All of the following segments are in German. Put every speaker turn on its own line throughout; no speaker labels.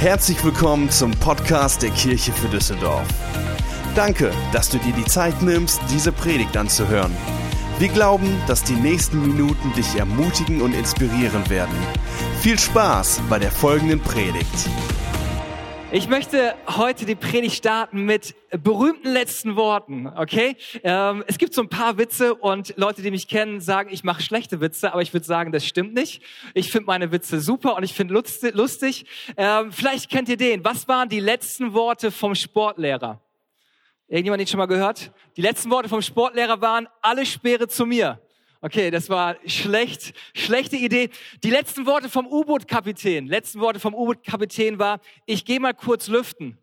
Herzlich willkommen zum Podcast der Kirche für Düsseldorf. Danke, dass du dir die Zeit nimmst, diese Predigt anzuhören. Wir glauben, dass die nächsten Minuten dich ermutigen und inspirieren werden. Viel Spaß bei der folgenden Predigt.
Ich möchte heute die Predigt starten mit berühmten letzten Worten, okay? Ähm, es gibt so ein paar Witze und Leute, die mich kennen, sagen, ich mache schlechte Witze, aber ich würde sagen, das stimmt nicht. Ich finde meine Witze super und ich finde lustig. Ähm, vielleicht kennt ihr den. Was waren die letzten Worte vom Sportlehrer? Irgendjemand den schon mal gehört? Die letzten Worte vom Sportlehrer waren, alle Speere zu mir. Okay, das war schlecht, schlechte Idee. Die letzten Worte vom U-Boot-Kapitän, letzten Worte vom U-Boot-Kapitän war, ich gehe mal kurz lüften.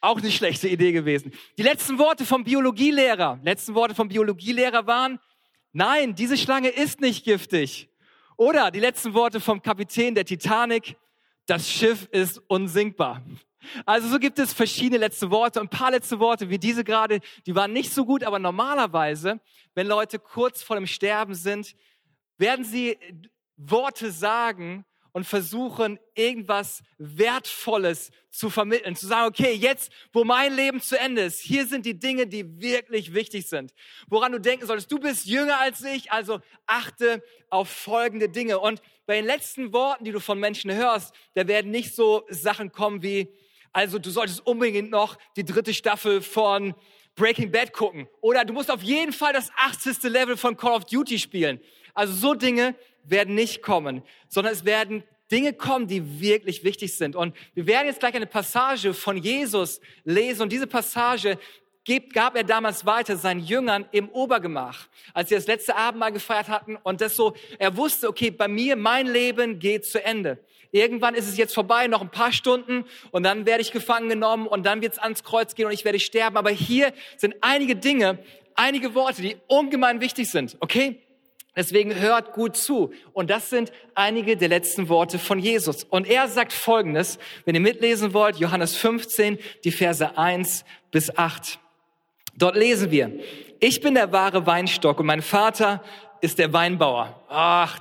Auch eine schlechte Idee gewesen. Die letzten Worte vom Biologielehrer, letzten Worte vom Biologielehrer waren, nein, diese Schlange ist nicht giftig. Oder die letzten Worte vom Kapitän der Titanic, das Schiff ist unsinkbar. Also so gibt es verschiedene letzte Worte. Ein paar letzte Worte wie diese gerade, die waren nicht so gut, aber normalerweise, wenn Leute kurz vor dem Sterben sind, werden sie Worte sagen und versuchen, irgendwas Wertvolles zu vermitteln. Zu sagen, okay, jetzt, wo mein Leben zu Ende ist, hier sind die Dinge, die wirklich wichtig sind. Woran du denken solltest, du bist jünger als ich, also achte auf folgende Dinge. Und bei den letzten Worten, die du von Menschen hörst, da werden nicht so Sachen kommen wie, also du solltest unbedingt noch die dritte Staffel von Breaking Bad gucken. Oder du musst auf jeden Fall das 80. Level von Call of Duty spielen. Also so Dinge werden nicht kommen, sondern es werden Dinge kommen, die wirklich wichtig sind. Und wir werden jetzt gleich eine Passage von Jesus lesen. Und diese Passage gab er damals weiter seinen Jüngern im Obergemach, als sie das letzte Abendmahl gefeiert hatten. Und das so, er wusste, okay, bei mir, mein Leben geht zu Ende. Irgendwann ist es jetzt vorbei, noch ein paar Stunden und dann werde ich gefangen genommen und dann wird es ans Kreuz gehen und ich werde sterben. Aber hier sind einige Dinge, einige Worte, die ungemein wichtig sind, okay? Deswegen hört gut zu. Und das sind einige der letzten Worte von Jesus. Und er sagt Folgendes, wenn ihr mitlesen wollt, Johannes 15, die Verse 1 bis 8. Dort lesen wir, ich bin der wahre Weinstock und mein Vater ist der Weinbauer. Ach,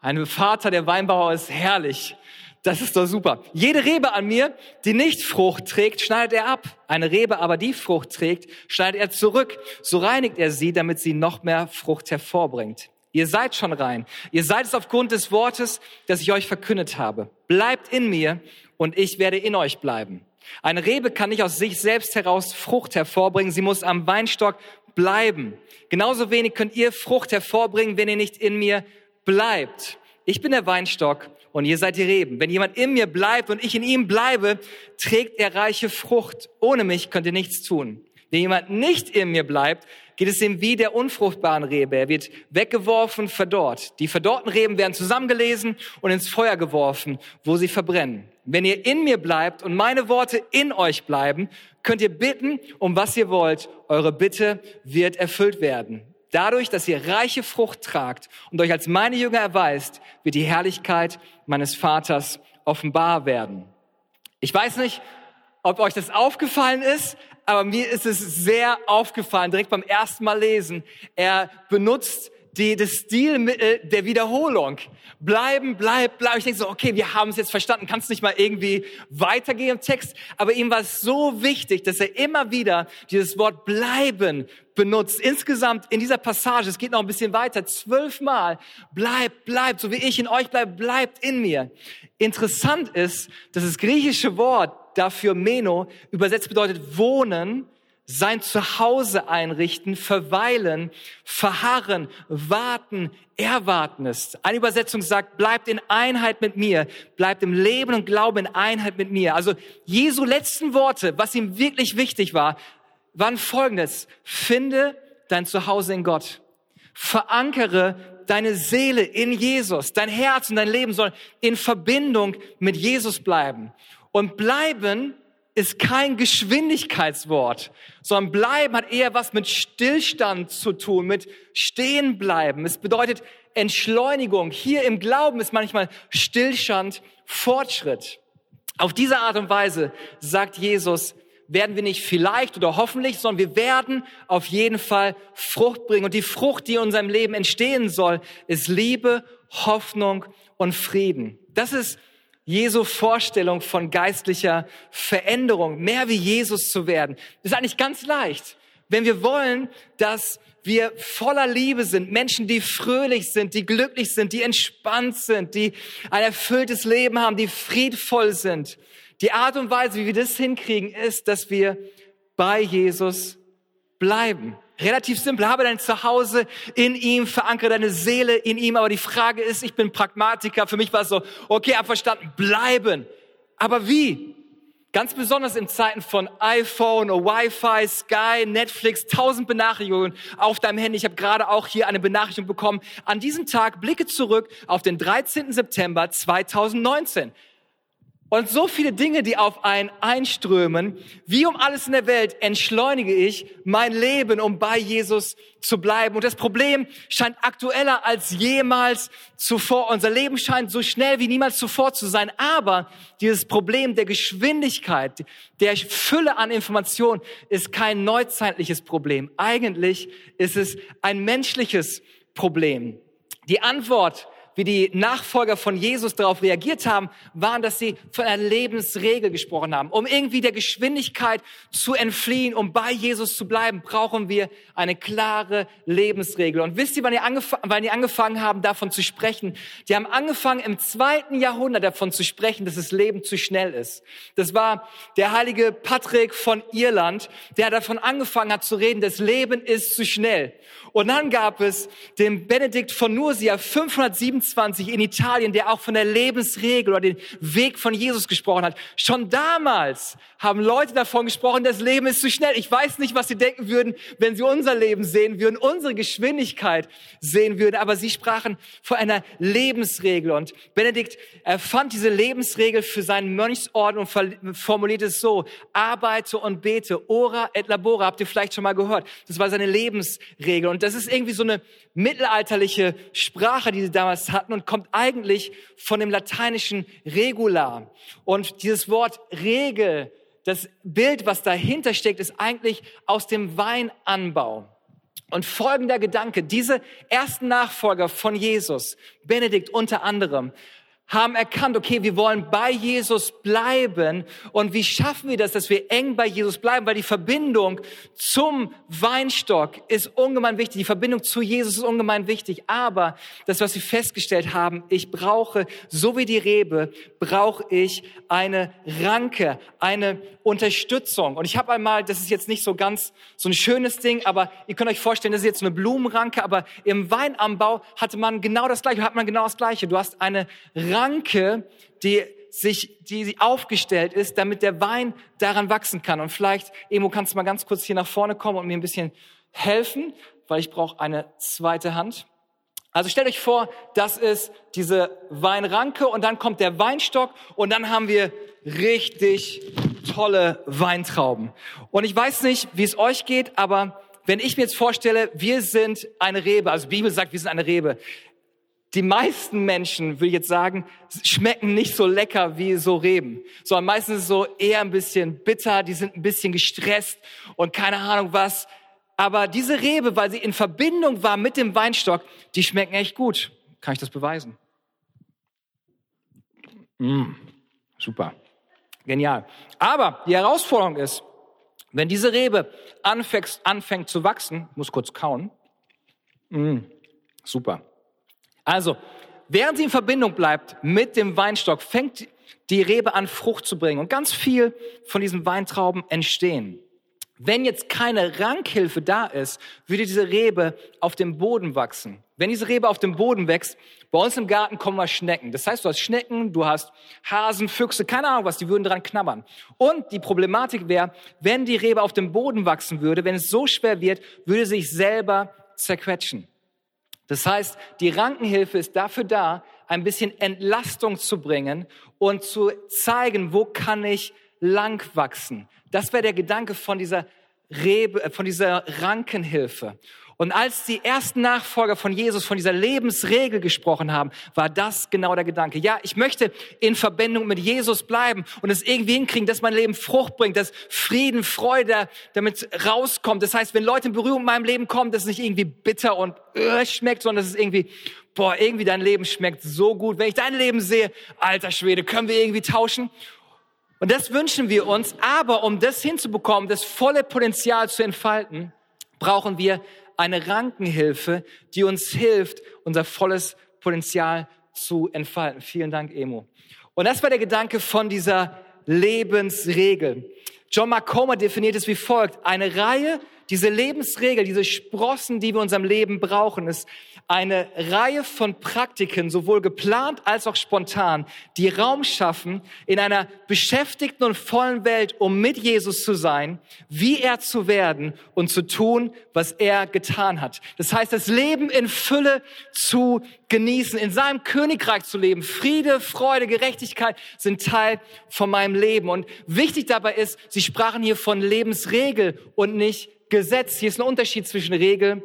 ein Vater, der Weinbauer ist herrlich. Das ist doch super. Jede Rebe an mir, die nicht Frucht trägt, schneidet er ab. Eine Rebe aber, die Frucht trägt, schneidet er zurück. So reinigt er sie, damit sie noch mehr Frucht hervorbringt. Ihr seid schon rein. Ihr seid es aufgrund des Wortes, das ich euch verkündet habe. Bleibt in mir und ich werde in euch bleiben. Eine Rebe kann nicht aus sich selbst heraus Frucht hervorbringen. Sie muss am Weinstock bleiben. Genauso wenig könnt ihr Frucht hervorbringen, wenn ihr nicht in mir bleibt. Ich bin der Weinstock und ihr seid die Reben. Wenn jemand in mir bleibt und ich in ihm bleibe, trägt er reiche Frucht. Ohne mich könnt ihr nichts tun. Wenn jemand nicht in mir bleibt, geht es ihm wie der unfruchtbaren Rebe. Er wird weggeworfen, verdorrt. Die verdorrten Reben werden zusammengelesen und ins Feuer geworfen, wo sie verbrennen. Wenn ihr in mir bleibt und meine Worte in euch bleiben, könnt ihr bitten, um was ihr wollt. Eure Bitte wird erfüllt werden. Dadurch, dass ihr reiche Frucht tragt und euch als meine Jünger erweist, wird die Herrlichkeit meines Vaters offenbar werden. Ich weiß nicht, ob euch das aufgefallen ist, aber mir ist es sehr aufgefallen, direkt beim ersten Mal lesen. Er benutzt die, das Stilmittel der Wiederholung. Bleiben, bleib, bleib. Ich denke so, okay, wir haben es jetzt verstanden. Kannst nicht mal irgendwie weitergehen im Text? Aber ihm war es so wichtig, dass er immer wieder dieses Wort bleiben benutzt. Insgesamt in dieser Passage, es geht noch ein bisschen weiter, zwölfmal. Bleibt, bleibt, so wie ich in euch bleibe, bleibt in mir. Interessant ist, dass das griechische Wort dafür Meno übersetzt bedeutet wohnen, sein Zuhause einrichten, verweilen, verharren, warten, erwarten ist. Eine Übersetzung sagt, bleibt in Einheit mit mir, bleibt im Leben und Glauben in Einheit mit mir. Also Jesu letzten Worte, was ihm wirklich wichtig war, waren folgendes. Finde dein Zuhause in Gott. Verankere deine Seele in Jesus. Dein Herz und dein Leben soll in Verbindung mit Jesus bleiben. Und bleiben ist kein Geschwindigkeitswort, sondern bleiben hat eher was mit Stillstand zu tun, mit stehen bleiben. Es bedeutet Entschleunigung. Hier im Glauben ist manchmal Stillstand Fortschritt. Auf diese Art und Weise sagt Jesus, werden wir nicht vielleicht oder hoffentlich, sondern wir werden auf jeden Fall Frucht bringen. Und die Frucht, die in unserem Leben entstehen soll, ist Liebe, Hoffnung und Frieden. Das ist Jesu Vorstellung von geistlicher Veränderung, mehr wie Jesus zu werden. Das ist eigentlich ganz leicht. Wenn wir wollen, dass wir voller Liebe sind, Menschen, die fröhlich sind, die glücklich sind, die entspannt sind, die ein erfülltes Leben haben, die friedvoll sind. Die Art und Weise, wie wir das hinkriegen, ist, dass wir bei Jesus bleiben. Relativ simpel. Habe dein Zuhause in ihm, verankere deine Seele in ihm. Aber die Frage ist, ich bin Pragmatiker. Für mich war es so, okay, hab verstanden, bleiben. Aber wie? Ganz besonders in Zeiten von iPhone, Wi-Fi, Sky, Netflix, tausend Benachrichtigungen auf deinem Handy. Ich habe gerade auch hier eine Benachrichtigung bekommen. An diesem Tag blicke zurück auf den 13. September 2019. Und so viele Dinge, die auf einen einströmen, wie um alles in der Welt entschleunige ich mein Leben, um bei Jesus zu bleiben. Und das Problem scheint aktueller als jemals zuvor. Unser Leben scheint so schnell wie niemals zuvor zu sein. Aber dieses Problem der Geschwindigkeit, der Fülle an Informationen ist kein neuzeitliches Problem. Eigentlich ist es ein menschliches Problem. Die Antwort wie die Nachfolger von Jesus darauf reagiert haben, waren, dass sie von einer Lebensregel gesprochen haben. Um irgendwie der Geschwindigkeit zu entfliehen, um bei Jesus zu bleiben, brauchen wir eine klare Lebensregel. Und wisst ihr, wann die, wann die angefangen haben, davon zu sprechen? Die haben angefangen im zweiten Jahrhundert davon zu sprechen, dass das Leben zu schnell ist. Das war der heilige Patrick von Irland, der davon angefangen hat zu reden, das Leben ist zu schnell. Und dann gab es den Benedikt von Nursia 527 in Italien, der auch von der Lebensregel oder den Weg von Jesus gesprochen hat. Schon damals haben Leute davon gesprochen, das Leben ist zu schnell. Ich weiß nicht, was sie denken würden, wenn sie unser Leben sehen würden, unsere Geschwindigkeit sehen würden, aber sie sprachen von einer Lebensregel. Und Benedikt erfand diese Lebensregel für seinen Mönchsorden und formulierte es so, arbeite und bete, ora et labora, habt ihr vielleicht schon mal gehört. Das war seine Lebensregel. Und das ist irgendwie so eine mittelalterliche Sprache, die sie damals hatten und kommt eigentlich von dem lateinischen regular. Und dieses Wort Regel, das Bild, was dahinter steckt, ist eigentlich aus dem Weinanbau. Und folgender Gedanke, diese ersten Nachfolger von Jesus, Benedikt unter anderem, haben erkannt, okay, wir wollen bei Jesus bleiben. Und wie schaffen wir das, dass wir eng bei Jesus bleiben? Weil die Verbindung zum Weinstock ist ungemein wichtig. Die Verbindung zu Jesus ist ungemein wichtig. Aber das, was wir festgestellt haben, ich brauche, so wie die Rebe, brauche ich eine Ranke, eine Unterstützung. Und ich habe einmal, das ist jetzt nicht so ganz so ein schönes Ding, aber ihr könnt euch vorstellen, das ist jetzt eine Blumenranke, aber im Weinanbau hatte man genau das Gleiche, hat man genau das Gleiche. Du hast eine Ranke, die sich, die aufgestellt ist, damit der Wein daran wachsen kann. Und vielleicht, Emo, kannst du mal ganz kurz hier nach vorne kommen und mir ein bisschen helfen, weil ich brauche eine zweite Hand. Also stellt euch vor, das ist diese Weinranke und dann kommt der Weinstock und dann haben wir richtig tolle Weintrauben. Und ich weiß nicht, wie es euch geht, aber wenn ich mir jetzt vorstelle, wir sind eine Rebe, also Bibel sagt, wir sind eine Rebe. Die meisten Menschen, will ich jetzt sagen, schmecken nicht so lecker wie so Reben, sondern meistens so eher ein bisschen bitter, die sind ein bisschen gestresst und keine Ahnung was. Aber diese Rebe, weil sie in Verbindung war mit dem Weinstock, die schmecken echt gut. Kann ich das beweisen? Mm, super. Genial. Aber die Herausforderung ist, wenn diese Rebe anfängt, anfängt zu wachsen, muss kurz kauen. Mm, super. Also, während sie in Verbindung bleibt mit dem Weinstock, fängt die Rebe an, Frucht zu bringen. Und ganz viel von diesen Weintrauben entstehen. Wenn jetzt keine Rankhilfe da ist, würde diese Rebe auf dem Boden wachsen. Wenn diese Rebe auf dem Boden wächst, bei uns im Garten kommen mal Schnecken. Das heißt, du hast Schnecken, du hast Hasen, Füchse, keine Ahnung was, die würden dran knabbern. Und die Problematik wäre, wenn die Rebe auf dem Boden wachsen würde, wenn es so schwer wird, würde sie sich selber zerquetschen. Das heißt, die Rankenhilfe ist dafür da, ein bisschen Entlastung zu bringen und zu zeigen, wo kann ich lang wachsen. Das wäre der Gedanke von dieser Rebe, äh, von dieser Rankenhilfe. Und als die ersten Nachfolger von Jesus von dieser Lebensregel gesprochen haben, war das genau der Gedanke. Ja, ich möchte in Verbindung mit Jesus bleiben und es irgendwie hinkriegen, dass mein Leben Frucht bringt, dass Frieden, Freude damit rauskommt. Das heißt, wenn Leute in Berührung mit meinem Leben kommen, dass es nicht irgendwie bitter und äh, schmeckt, sondern dass es irgendwie, boah, irgendwie dein Leben schmeckt so gut. Wenn ich dein Leben sehe, alter Schwede, können wir irgendwie tauschen? Und das wünschen wir uns. Aber um das hinzubekommen, das volle Potenzial zu entfalten, brauchen wir eine Rankenhilfe, die uns hilft, unser volles Potenzial zu entfalten. Vielen Dank, Emo. Und das war der Gedanke von dieser Lebensregel. John Mark definiert es wie folgt. Eine Reihe, diese Lebensregel, diese Sprossen, die wir in unserem Leben brauchen, ist eine Reihe von Praktiken, sowohl geplant als auch spontan, die Raum schaffen, in einer beschäftigten und vollen Welt, um mit Jesus zu sein, wie er zu werden und zu tun, was er getan hat. Das heißt, das Leben in Fülle zu genießen, in seinem Königreich zu leben. Friede, Freude, Gerechtigkeit sind Teil von meinem Leben. Und wichtig dabei ist, Sie sprachen hier von Lebensregel und nicht Gesetz. Hier ist ein Unterschied zwischen Regel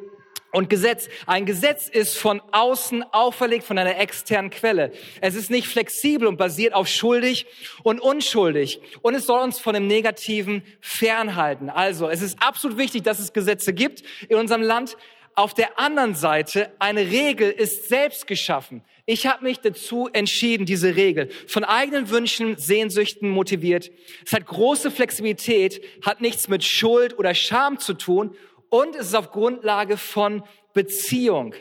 und Gesetz. Ein Gesetz ist von außen auferlegt von einer externen Quelle. Es ist nicht flexibel und basiert auf schuldig und unschuldig. Und es soll uns von dem Negativen fernhalten. Also, es ist absolut wichtig, dass es Gesetze gibt in unserem Land. Auf der anderen Seite, eine Regel ist selbst geschaffen. Ich habe mich dazu entschieden, diese Regel von eigenen Wünschen, Sehnsüchten motiviert. Es hat große Flexibilität, hat nichts mit Schuld oder Scham zu tun und es ist auf Grundlage von Beziehung.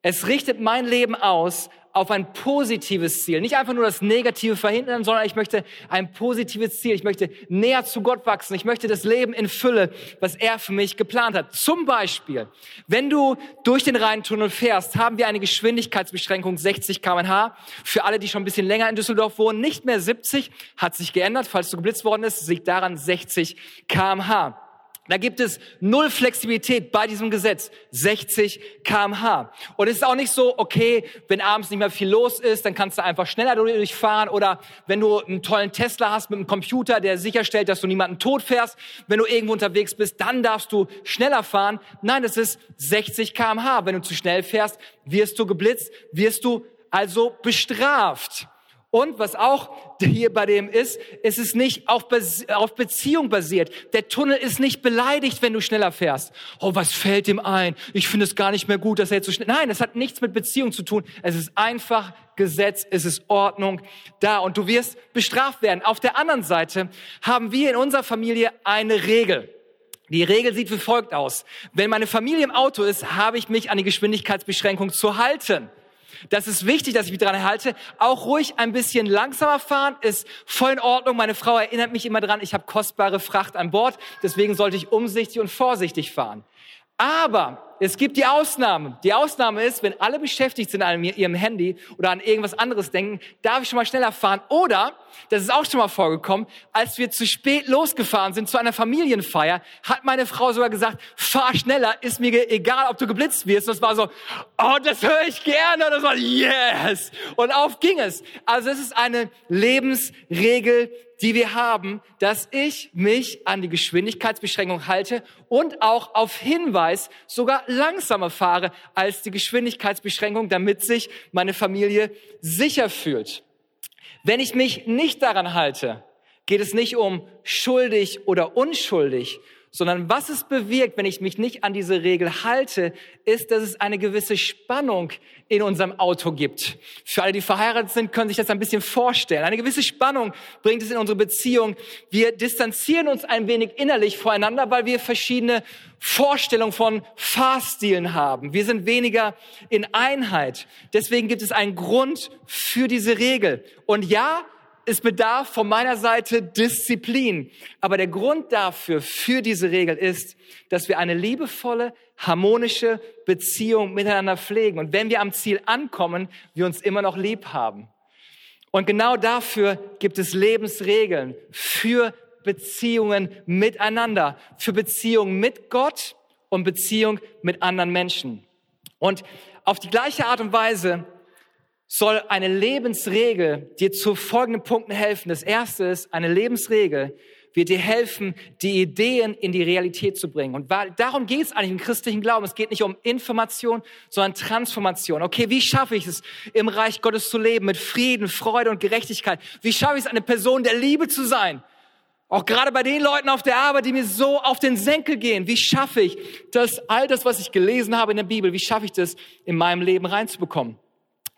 Es richtet mein Leben aus auf ein positives Ziel. Nicht einfach nur das Negative verhindern, sondern ich möchte ein positives Ziel. Ich möchte näher zu Gott wachsen. Ich möchte das Leben in Fülle, was er für mich geplant hat. Zum Beispiel, wenn du durch den Rheintunnel fährst, haben wir eine Geschwindigkeitsbeschränkung 60 kmh. Für alle, die schon ein bisschen länger in Düsseldorf wohnen, nicht mehr 70, hat sich geändert. Falls du geblitzt worden ist, liegt daran 60 kmh. Da gibt es null Flexibilität bei diesem Gesetz, 60 kmh. Und es ist auch nicht so, okay, wenn abends nicht mehr viel los ist, dann kannst du einfach schneller durchfahren oder wenn du einen tollen Tesla hast mit einem Computer, der sicherstellt, dass du niemanden tot fährst, wenn du irgendwo unterwegs bist, dann darfst du schneller fahren. Nein, es ist 60 kmh. Wenn du zu schnell fährst, wirst du geblitzt, wirst du also bestraft. Und was auch hier bei dem ist, ist es nicht auf, auf Beziehung basiert. Der Tunnel ist nicht beleidigt, wenn du schneller fährst. Oh, was fällt ihm ein? Ich finde es gar nicht mehr gut, dass er jetzt so schnell. Nein, es hat nichts mit Beziehung zu tun. Es ist einfach Gesetz, es ist Ordnung da und du wirst bestraft werden. Auf der anderen Seite haben wir in unserer Familie eine Regel. Die Regel sieht wie folgt aus. Wenn meine Familie im Auto ist, habe ich mich an die Geschwindigkeitsbeschränkung zu halten. Das ist wichtig, dass ich mich daran halte. Auch ruhig ein bisschen langsamer fahren ist voll in Ordnung. Meine Frau erinnert mich immer dran, ich habe kostbare Fracht an Bord. Deswegen sollte ich umsichtig und vorsichtig fahren. Aber es gibt die Ausnahmen. Die Ausnahme ist, wenn alle beschäftigt sind an ihrem Handy oder an irgendwas anderes denken, darf ich schon mal schneller fahren. Oder, das ist auch schon mal vorgekommen, als wir zu spät losgefahren sind zu einer Familienfeier, hat meine Frau sogar gesagt, fahr schneller, ist mir egal, ob du geblitzt wirst. Und es war so, oh, das höre ich gerne. Und das war, yes. Und auf ging es. Also es ist eine Lebensregel, die wir haben, dass ich mich an die Geschwindigkeitsbeschränkung halte und auch auf Hinweis sogar langsamer fahre als die Geschwindigkeitsbeschränkung, damit sich meine Familie sicher fühlt. Wenn ich mich nicht daran halte, geht es nicht um schuldig oder unschuldig, sondern was es bewirkt, wenn ich mich nicht an diese Regel halte, ist, dass es eine gewisse Spannung in unserem Auto gibt. Für alle, die verheiratet sind, können sich das ein bisschen vorstellen. Eine gewisse Spannung bringt es in unsere Beziehung. Wir distanzieren uns ein wenig innerlich voreinander, weil wir verschiedene Vorstellungen von Fahrstilen haben. Wir sind weniger in Einheit. Deswegen gibt es einen Grund für diese Regel. Und ja, es bedarf von meiner Seite Disziplin. Aber der Grund dafür, für diese Regel ist, dass wir eine liebevolle, harmonische Beziehung miteinander pflegen. Und wenn wir am Ziel ankommen, wir uns immer noch lieb haben. Und genau dafür gibt es Lebensregeln für Beziehungen miteinander, für Beziehungen mit Gott und Beziehung mit anderen Menschen. Und auf die gleiche Art und Weise soll eine Lebensregel dir zu folgenden Punkten helfen. Das erste ist eine Lebensregel, wird dir helfen, die Ideen in die Realität zu bringen. Und darum geht es eigentlich im christlichen Glauben. Es geht nicht um Information, sondern Transformation. Okay, wie schaffe ich es, im Reich Gottes zu leben, mit Frieden, Freude und Gerechtigkeit? Wie schaffe ich es, eine Person der Liebe zu sein? Auch gerade bei den Leuten auf der Arbeit, die mir so auf den Senkel gehen. Wie schaffe ich das, all das, was ich gelesen habe in der Bibel, wie schaffe ich das, in meinem Leben reinzubekommen?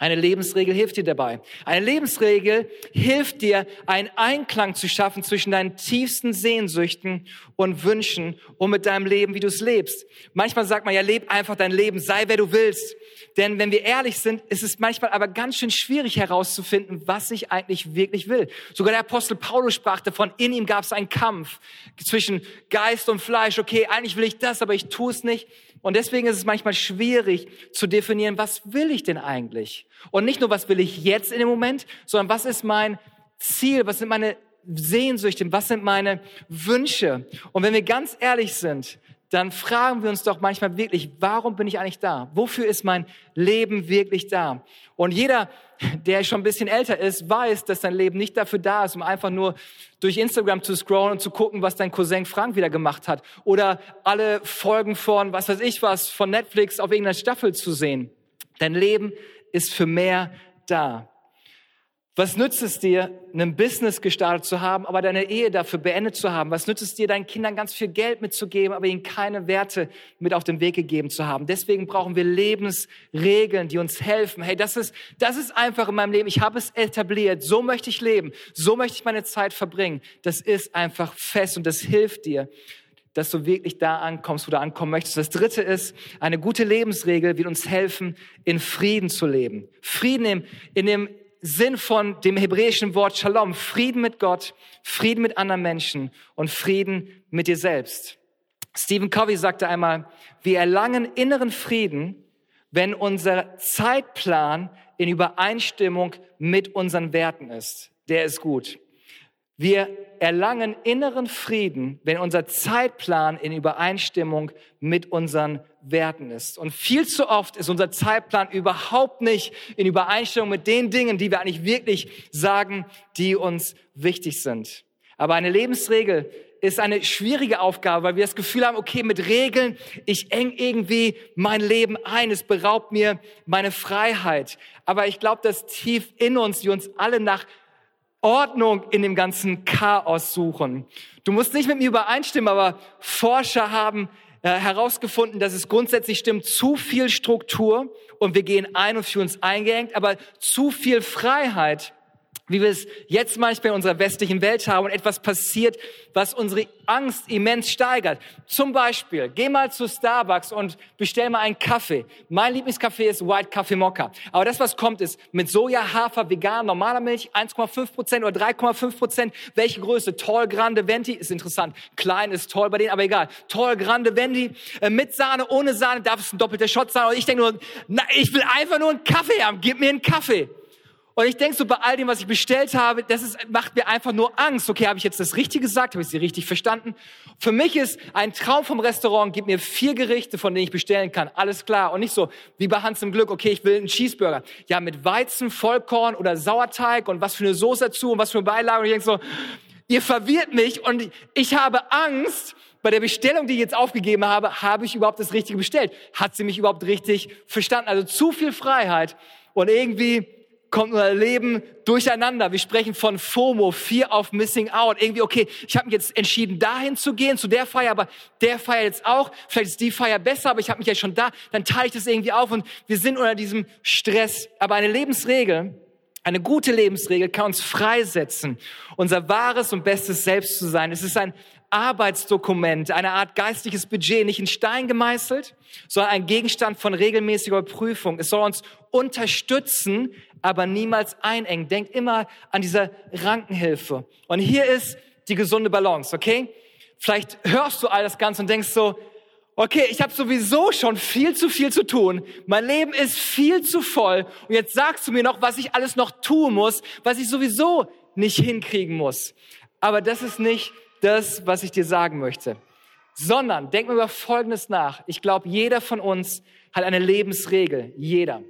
Eine Lebensregel hilft dir dabei. Eine Lebensregel hilft dir, einen Einklang zu schaffen zwischen deinen tiefsten Sehnsüchten und Wünschen und mit deinem Leben, wie du es lebst. Manchmal sagt man ja, leb einfach dein Leben, sei wer du willst. Denn wenn wir ehrlich sind, ist es manchmal aber ganz schön schwierig herauszufinden, was ich eigentlich wirklich will. Sogar der Apostel Paulus sprach davon, in ihm gab es einen Kampf zwischen Geist und Fleisch. Okay, eigentlich will ich das, aber ich tue es nicht. Und deswegen ist es manchmal schwierig zu definieren, was will ich denn eigentlich? Und nicht nur, was will ich jetzt in dem Moment, sondern was ist mein Ziel, was sind meine Sehnsüchte, was sind meine Wünsche? Und wenn wir ganz ehrlich sind, dann fragen wir uns doch manchmal wirklich, warum bin ich eigentlich da? Wofür ist mein Leben wirklich da? Und jeder, der schon ein bisschen älter ist, weiß, dass dein Leben nicht dafür da ist, um einfach nur durch Instagram zu scrollen und zu gucken, was dein Cousin Frank wieder gemacht hat. Oder alle Folgen von, was weiß ich was, von Netflix auf irgendeiner Staffel zu sehen. Dein Leben ist für mehr da. Was nützt es dir, ein Business gestartet zu haben, aber deine Ehe dafür beendet zu haben? Was nützt es dir, deinen Kindern ganz viel Geld mitzugeben, aber ihnen keine Werte mit auf den Weg gegeben zu haben? Deswegen brauchen wir Lebensregeln, die uns helfen. Hey, das ist, das ist einfach in meinem Leben. Ich habe es etabliert. So möchte ich leben. So möchte ich meine Zeit verbringen. Das ist einfach fest und das hilft dir dass du wirklich da ankommst, wo du ankommen möchtest. Das dritte ist, eine gute Lebensregel wird uns helfen, in Frieden zu leben. Frieden in, in dem Sinn von dem hebräischen Wort Shalom, Frieden mit Gott, Frieden mit anderen Menschen und Frieden mit dir selbst. Stephen Covey sagte einmal, wir erlangen inneren Frieden, wenn unser Zeitplan in Übereinstimmung mit unseren Werten ist. Der ist gut. Wir erlangen inneren Frieden, wenn unser Zeitplan in Übereinstimmung mit unseren Werten ist. Und viel zu oft ist unser Zeitplan überhaupt nicht in Übereinstimmung mit den Dingen, die wir eigentlich wirklich sagen, die uns wichtig sind. Aber eine Lebensregel ist eine schwierige Aufgabe, weil wir das Gefühl haben, okay, mit Regeln, ich eng irgendwie mein Leben ein, es beraubt mir meine Freiheit. Aber ich glaube, dass tief in uns, wir uns alle nach Ordnung in dem ganzen Chaos suchen. Du musst nicht mit mir übereinstimmen, aber Forscher haben äh, herausgefunden, dass es grundsätzlich stimmt, zu viel Struktur und wir gehen ein und fühlen uns eingeengt, aber zu viel Freiheit wie wir es jetzt manchmal in unserer westlichen Welt haben und etwas passiert, was unsere Angst immens steigert. Zum Beispiel, geh mal zu Starbucks und bestell mal einen Kaffee. Mein Lieblingskaffee ist White Coffee Mocha. Aber das, was kommt, ist mit Soja, Hafer, vegan, normaler Milch, 1,5 Prozent oder 3,5 Prozent. Welche Größe? Tall, Grande, Venti ist interessant. Klein ist toll bei denen, aber egal. Tall, Grande, Venti, äh, mit Sahne, ohne Sahne, darf es ein doppelter Shot sein. Und ich denke nur, na, ich will einfach nur einen Kaffee haben. Gib mir einen Kaffee. Und ich denke so bei all dem, was ich bestellt habe, das ist, macht mir einfach nur Angst. Okay, habe ich jetzt das Richtige gesagt? Habe ich sie richtig verstanden? Für mich ist ein Traum vom Restaurant, gib mir vier Gerichte, von denen ich bestellen kann. Alles klar. Und nicht so wie bei Hans im Glück, okay, ich will einen Cheeseburger. Ja, mit Weizen, Vollkorn oder Sauerteig und was für eine Soße dazu und was für eine Beilage. Und ich denke so, ihr verwirrt mich und ich habe Angst, bei der Bestellung, die ich jetzt aufgegeben habe, habe ich überhaupt das Richtige bestellt? Hat sie mich überhaupt richtig verstanden? Also zu viel Freiheit und irgendwie kommt unser Leben durcheinander. Wir sprechen von FOMO, Fear of Missing Out. Irgendwie, okay, ich habe mich jetzt entschieden, dahin zu gehen, zu der Feier, aber der Feier jetzt auch. Vielleicht ist die Feier besser, aber ich habe mich ja schon da. Dann teile ich das irgendwie auf und wir sind unter diesem Stress. Aber eine Lebensregel, eine gute Lebensregel kann uns freisetzen, unser wahres und bestes Selbst zu sein. Es ist ein Arbeitsdokument, eine Art geistliches Budget, nicht in Stein gemeißelt, sondern ein Gegenstand von regelmäßiger Prüfung. Es soll uns unterstützen, aber niemals einengen. Denkt immer an diese Rankenhilfe. Und hier ist die gesunde Balance, okay? Vielleicht hörst du all das Ganze und denkst so, okay, ich habe sowieso schon viel zu viel zu tun. Mein Leben ist viel zu voll. Und jetzt sagst du mir noch, was ich alles noch tun muss, was ich sowieso nicht hinkriegen muss. Aber das ist nicht das, was ich dir sagen möchte. Sondern denk mir über Folgendes nach. Ich glaube, jeder von uns hat eine Lebensregel. Jeder.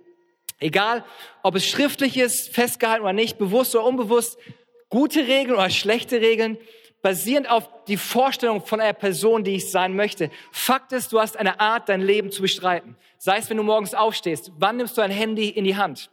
Egal, ob es schriftlich ist, festgehalten oder nicht, bewusst oder unbewusst, gute Regeln oder schlechte Regeln, basierend auf die Vorstellung von einer Person, die ich sein möchte. Fakt ist, du hast eine Art, dein Leben zu bestreiten. Sei es, wenn du morgens aufstehst. Wann nimmst du ein Handy in die Hand?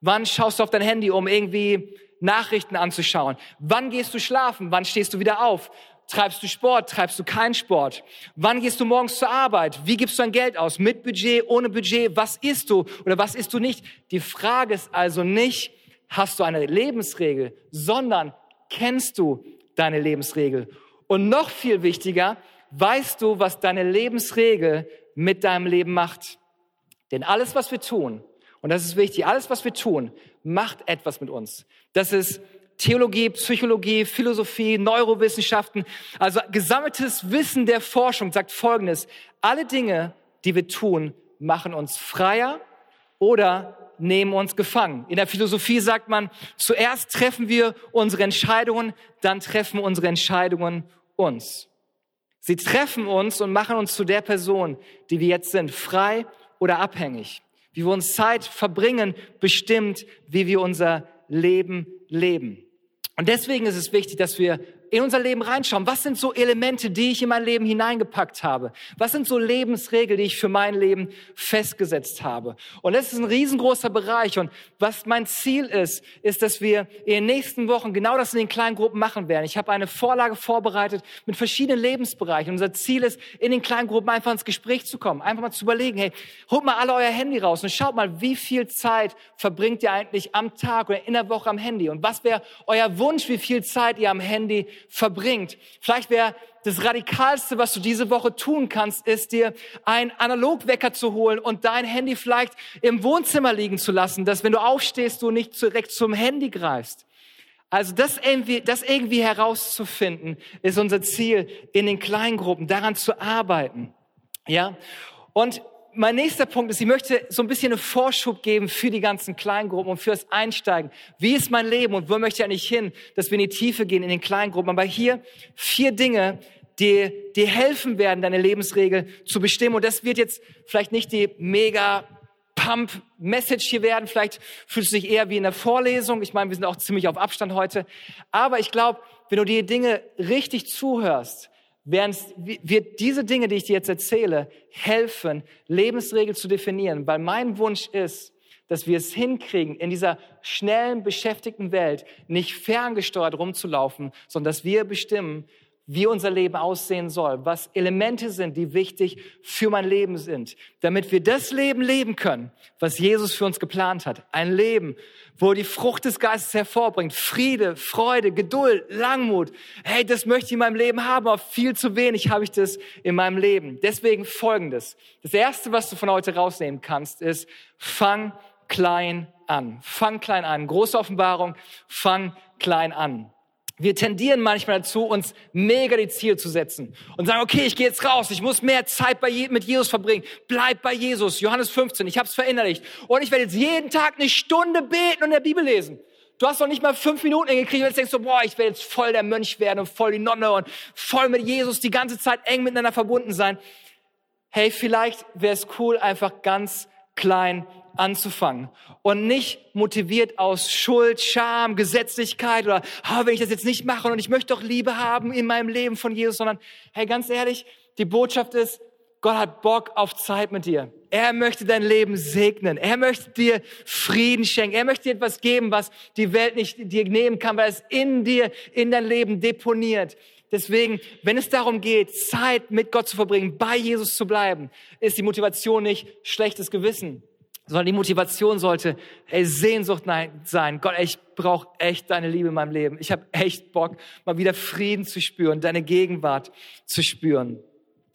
Wann schaust du auf dein Handy, um irgendwie Nachrichten anzuschauen? Wann gehst du schlafen? Wann stehst du wieder auf? Treibst du Sport? Treibst du keinen Sport? Wann gehst du morgens zur Arbeit? Wie gibst du dein Geld aus? Mit Budget, ohne Budget? Was isst du oder was isst du nicht? Die Frage ist also nicht, hast du eine Lebensregel, sondern kennst du deine Lebensregel? Und noch viel wichtiger, weißt du, was deine Lebensregel mit deinem Leben macht? Denn alles, was wir tun, und das ist wichtig, alles, was wir tun, macht etwas mit uns. Das ist Theologie, Psychologie, Philosophie, Neurowissenschaften, also gesammeltes Wissen der Forschung sagt Folgendes. Alle Dinge, die wir tun, machen uns freier oder nehmen uns gefangen. In der Philosophie sagt man, zuerst treffen wir unsere Entscheidungen, dann treffen unsere Entscheidungen uns. Sie treffen uns und machen uns zu der Person, die wir jetzt sind, frei oder abhängig. Wie wir uns Zeit verbringen, bestimmt, wie wir unser Leben leben. Und deswegen ist es wichtig, dass wir in unser Leben reinschauen. Was sind so Elemente, die ich in mein Leben hineingepackt habe? Was sind so Lebensregeln, die ich für mein Leben festgesetzt habe? Und das ist ein riesengroßer Bereich. Und was mein Ziel ist, ist, dass wir in den nächsten Wochen genau das in den kleinen Gruppen machen werden. Ich habe eine Vorlage vorbereitet mit verschiedenen Lebensbereichen. Unser Ziel ist, in den kleinen Gruppen einfach ins Gespräch zu kommen. Einfach mal zu überlegen, hey, holt mal alle euer Handy raus und schaut mal, wie viel Zeit verbringt ihr eigentlich am Tag oder in der Woche am Handy? Und was wäre euer Wunsch, wie viel Zeit ihr am Handy verbringt. Vielleicht wäre das Radikalste, was du diese Woche tun kannst, ist dir ein Analogwecker zu holen und dein Handy vielleicht im Wohnzimmer liegen zu lassen, dass wenn du aufstehst, du nicht direkt zum Handy greifst. Also das irgendwie, das irgendwie herauszufinden, ist unser Ziel in den Kleingruppen, daran zu arbeiten. Ja. Und mein nächster Punkt ist, ich möchte so ein bisschen einen Vorschub geben für die ganzen Kleingruppen und fürs Einsteigen. Wie ist mein Leben und wo möchte ich eigentlich hin, dass wir in die Tiefe gehen in den Kleingruppen? Aber hier vier Dinge, die dir helfen werden, deine Lebensregel zu bestimmen. Und das wird jetzt vielleicht nicht die mega Pump-Message hier werden. Vielleicht fühlst du dich eher wie in der Vorlesung. Ich meine, wir sind auch ziemlich auf Abstand heute. Aber ich glaube, wenn du die Dinge richtig zuhörst, Während wird diese Dinge, die ich dir jetzt erzähle, helfen, Lebensregeln zu definieren, weil mein Wunsch ist, dass wir es hinkriegen, in dieser schnellen, beschäftigten Welt nicht ferngesteuert rumzulaufen, sondern dass wir bestimmen, wie unser Leben aussehen soll, was Elemente sind, die wichtig für mein Leben sind, damit wir das Leben leben können, was Jesus für uns geplant hat. Ein Leben, wo die Frucht des Geistes hervorbringt. Friede, Freude, Geduld, Langmut. Hey, das möchte ich in meinem Leben haben, aber viel zu wenig habe ich das in meinem Leben. Deswegen folgendes. Das erste, was du von heute rausnehmen kannst, ist, fang klein an. Fang klein an. Große Offenbarung, fang klein an. Wir tendieren manchmal dazu, uns mega die Ziele zu setzen und sagen, okay, ich gehe jetzt raus, ich muss mehr Zeit bei, mit Jesus verbringen. Bleib bei Jesus. Johannes 15, ich habe es verinnerlicht. Und ich werde jetzt jeden Tag eine Stunde beten und in der Bibel lesen. Du hast noch nicht mal fünf Minuten hingekriegt und jetzt denkst du, boah, ich werde jetzt voll der Mönch werden und voll die Nonne und voll mit Jesus die ganze Zeit eng miteinander verbunden sein. Hey, vielleicht wäre es cool, einfach ganz klein anzufangen und nicht motiviert aus Schuld, Scham, Gesetzlichkeit oder oh, wenn ich das jetzt nicht mache und ich möchte doch Liebe haben in meinem Leben von Jesus, sondern hey, ganz ehrlich, die Botschaft ist, Gott hat Bock auf Zeit mit dir. Er möchte dein Leben segnen. Er möchte dir Frieden schenken. Er möchte dir etwas geben, was die Welt nicht dir nehmen kann, weil es in dir, in dein Leben deponiert. Deswegen, wenn es darum geht, Zeit mit Gott zu verbringen, bei Jesus zu bleiben, ist die Motivation nicht schlechtes Gewissen, sondern die Motivation sollte ey, Sehnsucht sein. Gott, ey, ich brauche echt deine Liebe in meinem Leben. Ich habe echt Bock, mal wieder Frieden zu spüren, deine Gegenwart zu spüren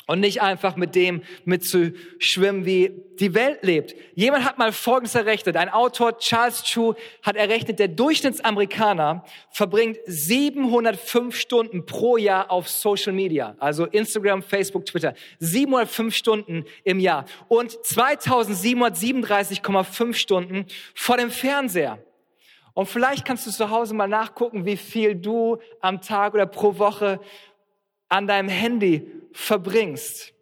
und nicht einfach mit dem mitzuschwimmen, wie die Welt lebt. Jemand hat mal Folgendes errechnet. Ein Autor, Charles Chu, hat errechnet, der Durchschnittsamerikaner verbringt 705 Stunden pro Jahr auf Social Media, also Instagram, Facebook, Twitter. 705 Stunden im Jahr und 2737,5 Stunden vor dem Fernseher. Und vielleicht kannst du zu Hause mal nachgucken, wie viel du am Tag oder pro Woche an deinem Handy verbringst.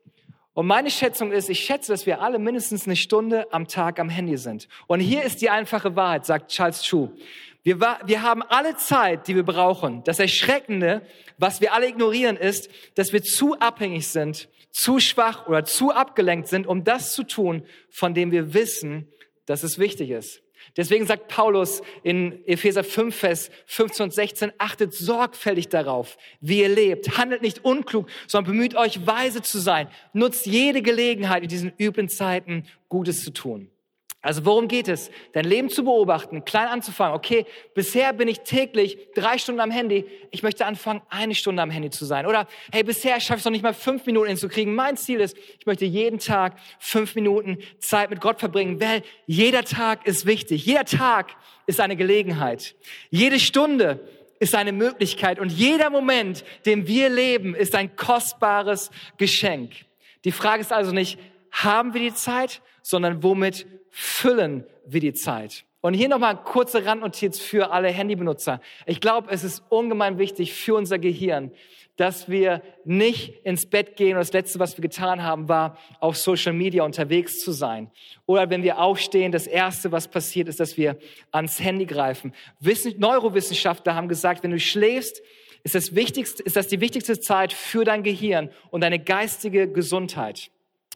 Und meine Schätzung ist, ich schätze, dass wir alle mindestens eine Stunde am Tag am Handy sind. Und hier ist die einfache Wahrheit, sagt Charles Chu. Wir, wir haben alle Zeit, die wir brauchen. Das Erschreckende, was wir alle ignorieren, ist, dass wir zu abhängig sind, zu schwach oder zu abgelenkt sind, um das zu tun, von dem wir wissen, dass es wichtig ist. Deswegen sagt Paulus in Epheser 5, Vers 15 und 16, achtet sorgfältig darauf, wie ihr lebt. Handelt nicht unklug, sondern bemüht euch, weise zu sein. Nutzt jede Gelegenheit in diesen üblen Zeiten, Gutes zu tun. Also worum geht es? Dein Leben zu beobachten, klein anzufangen. Okay, bisher bin ich täglich drei Stunden am Handy. Ich möchte anfangen, eine Stunde am Handy zu sein. Oder hey, bisher schaffe ich es noch nicht mal fünf Minuten hinzukriegen. Mein Ziel ist, ich möchte jeden Tag fünf Minuten Zeit mit Gott verbringen, weil jeder Tag ist wichtig. Jeder Tag ist eine Gelegenheit. Jede Stunde ist eine Möglichkeit und jeder Moment, den wir leben, ist ein kostbares Geschenk. Die Frage ist also nicht, haben wir die Zeit, sondern womit füllen wir die Zeit? Und hier nochmal eine kurze Randnotiz für alle Handybenutzer. Ich glaube, es ist ungemein wichtig für unser Gehirn, dass wir nicht ins Bett gehen und das Letzte, was wir getan haben, war, auf Social Media unterwegs zu sein. Oder wenn wir aufstehen, das Erste, was passiert, ist, dass wir ans Handy greifen. Wissen, Neurowissenschaftler haben gesagt, wenn du schläfst, ist das, wichtigste, ist das die wichtigste Zeit für dein Gehirn und deine geistige Gesundheit.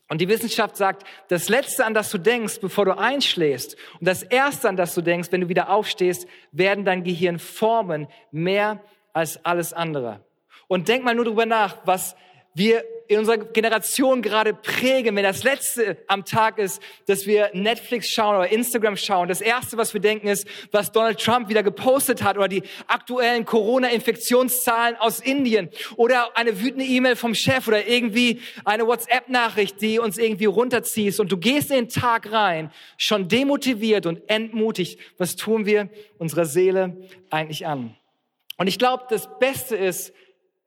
Und die Wissenschaft sagt, das Letzte, an das du denkst, bevor du einschläfst, und das Erste, an das du denkst, wenn du wieder aufstehst, werden dein Gehirn formen, mehr als alles andere. Und denk mal nur drüber nach, was wir in unserer Generation gerade prägen, wenn das Letzte am Tag ist, dass wir Netflix schauen oder Instagram schauen. Das Erste, was wir denken, ist, was Donald Trump wieder gepostet hat oder die aktuellen Corona-Infektionszahlen aus Indien oder eine wütende E-Mail vom Chef oder irgendwie eine WhatsApp-Nachricht, die uns irgendwie runterzieht. Und du gehst in den Tag rein, schon demotiviert und entmutigt. Was tun wir unserer Seele eigentlich an? Und ich glaube, das Beste ist,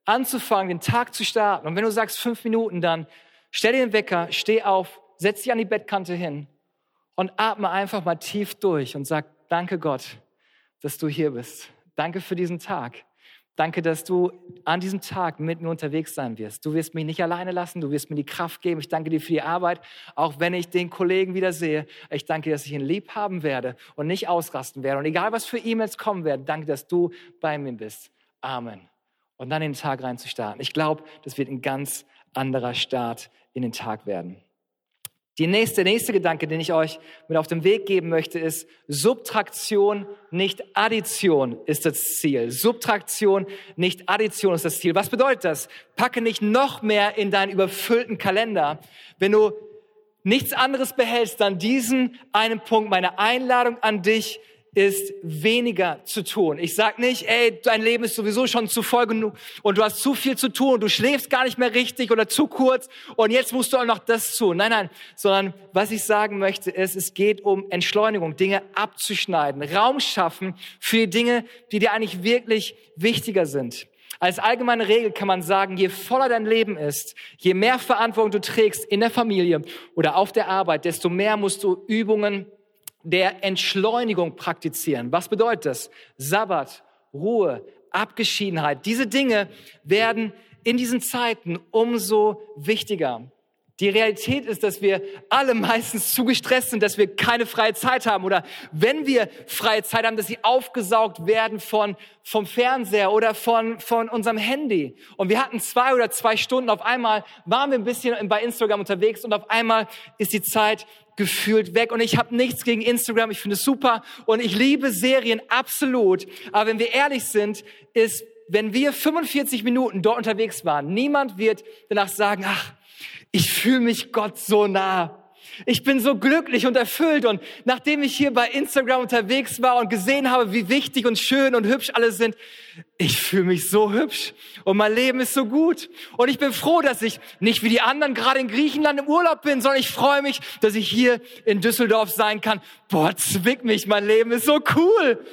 anzufangen, den Tag zu starten. Und wenn du sagst fünf Minuten, dann stell dir den Wecker, steh auf, setz dich an die Bettkante hin und atme einfach mal tief durch und sag, danke Gott, dass du hier bist. Danke für diesen Tag. Danke, dass du an diesem Tag mit mir unterwegs sein wirst. Du wirst mich nicht alleine lassen, du wirst mir die Kraft geben. Ich danke dir für die Arbeit, auch wenn ich den Kollegen wieder sehe. Ich danke dass ich ihn lieb haben werde und nicht ausrasten werde. Und egal, was für E-Mails kommen werden, danke, dass du bei mir bist. Amen und dann in den Tag rein zu starten. Ich glaube, das wird ein ganz anderer Start in den Tag werden. Die nächste, der nächste Gedanke, den ich euch mit auf den Weg geben möchte, ist Subtraktion, nicht Addition ist das Ziel. Subtraktion, nicht Addition ist das Ziel. Was bedeutet das? Packe nicht noch mehr in deinen überfüllten Kalender. Wenn du nichts anderes behältst, dann diesen einen Punkt, meine Einladung an dich, ist weniger zu tun. Ich sag nicht, ey, dein Leben ist sowieso schon zu voll genug und du hast zu viel zu tun und du schläfst gar nicht mehr richtig oder zu kurz und jetzt musst du auch noch das tun. Nein, nein, sondern was ich sagen möchte ist, es geht um Entschleunigung, Dinge abzuschneiden, Raum schaffen für die Dinge, die dir eigentlich wirklich wichtiger sind. Als allgemeine Regel kann man sagen, je voller dein Leben ist, je mehr Verantwortung du trägst in der Familie oder auf der Arbeit, desto mehr musst du Übungen der Entschleunigung praktizieren. Was bedeutet das? Sabbat, Ruhe, Abgeschiedenheit. Diese Dinge werden in diesen Zeiten umso wichtiger. Die Realität ist, dass wir alle meistens zu gestresst sind, dass wir keine freie Zeit haben oder wenn wir freie Zeit haben, dass sie aufgesaugt werden von, vom Fernseher oder von, von unserem Handy. Und wir hatten zwei oder zwei Stunden, auf einmal waren wir ein bisschen bei Instagram unterwegs und auf einmal ist die Zeit gefühlt weg. Und ich habe nichts gegen Instagram, ich finde es super und ich liebe Serien absolut. Aber wenn wir ehrlich sind, ist, wenn wir 45 Minuten dort unterwegs waren, niemand wird danach sagen, ach, ich fühle mich Gott so nah. Ich bin so glücklich und erfüllt und nachdem ich hier bei Instagram unterwegs war und gesehen habe, wie wichtig und schön und hübsch alle sind, ich fühle mich so hübsch und mein Leben ist so gut und ich bin froh, dass ich nicht wie die anderen gerade in Griechenland im Urlaub bin, sondern ich freue mich, dass ich hier in Düsseldorf sein kann. Boah, zwick mich, mein Leben ist so cool.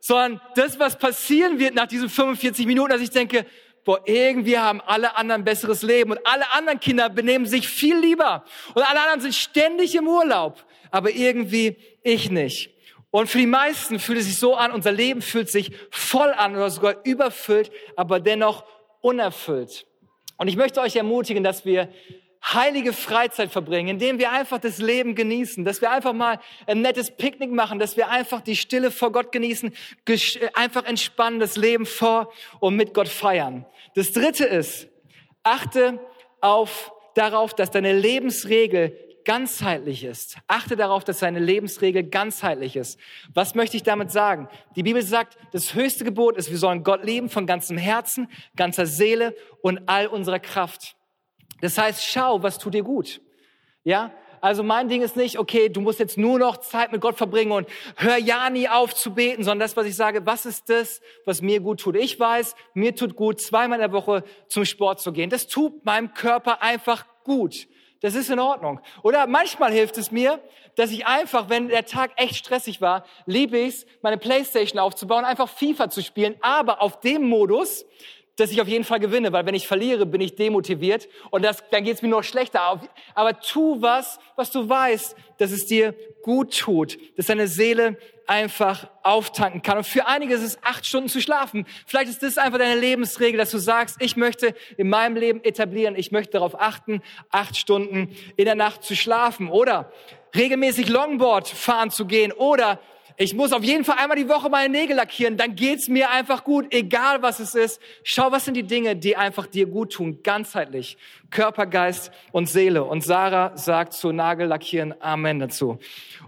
Sondern das, was passieren wird nach diesen 45 Minuten, dass ich denke, boah, irgendwie haben alle anderen ein besseres Leben und alle anderen Kinder benehmen sich viel lieber und alle anderen sind ständig im Urlaub, aber irgendwie ich nicht. Und für die meisten fühlt es sich so an, unser Leben fühlt sich voll an oder sogar überfüllt, aber dennoch unerfüllt. Und ich möchte euch ermutigen, dass wir heilige Freizeit verbringen, indem wir einfach das Leben genießen, dass wir einfach mal ein nettes Picknick machen, dass wir einfach die Stille vor Gott genießen, einfach entspannen, das Leben vor und mit Gott feiern. Das dritte ist, achte auf, darauf, dass deine Lebensregel ganzheitlich ist. Achte darauf, dass deine Lebensregel ganzheitlich ist. Was möchte ich damit sagen? Die Bibel sagt, das höchste Gebot ist, wir sollen Gott lieben von ganzem Herzen, ganzer Seele und all unserer Kraft. Das heißt, schau, was tut dir gut. Ja? Also mein Ding ist nicht, okay, du musst jetzt nur noch Zeit mit Gott verbringen und hör ja nie auf zu beten, sondern das, was ich sage, was ist das, was mir gut tut? Ich weiß, mir tut gut, zweimal in der Woche zum Sport zu gehen. Das tut meinem Körper einfach gut. Das ist in Ordnung. Oder manchmal hilft es mir, dass ich einfach, wenn der Tag echt stressig war, liebe ich es, meine Playstation aufzubauen, einfach FIFA zu spielen, aber auf dem Modus, dass ich auf jeden Fall gewinne, weil wenn ich verliere, bin ich demotiviert und das, dann geht es mir noch schlechter. Aber tu was, was du weißt, dass es dir gut tut, dass deine Seele einfach auftanken kann. Und für einige ist es acht Stunden zu schlafen. Vielleicht ist das einfach deine Lebensregel, dass du sagst, ich möchte in meinem Leben etablieren, ich möchte darauf achten, acht Stunden in der Nacht zu schlafen oder regelmäßig Longboard fahren zu gehen oder ich muss auf jeden Fall einmal die Woche meine Nägel lackieren, dann geht's mir einfach gut, egal was es ist. Schau, was sind die Dinge, die einfach dir gut tun, ganzheitlich, Körper, Geist und Seele. Und Sarah sagt zu Nagellackieren Amen dazu.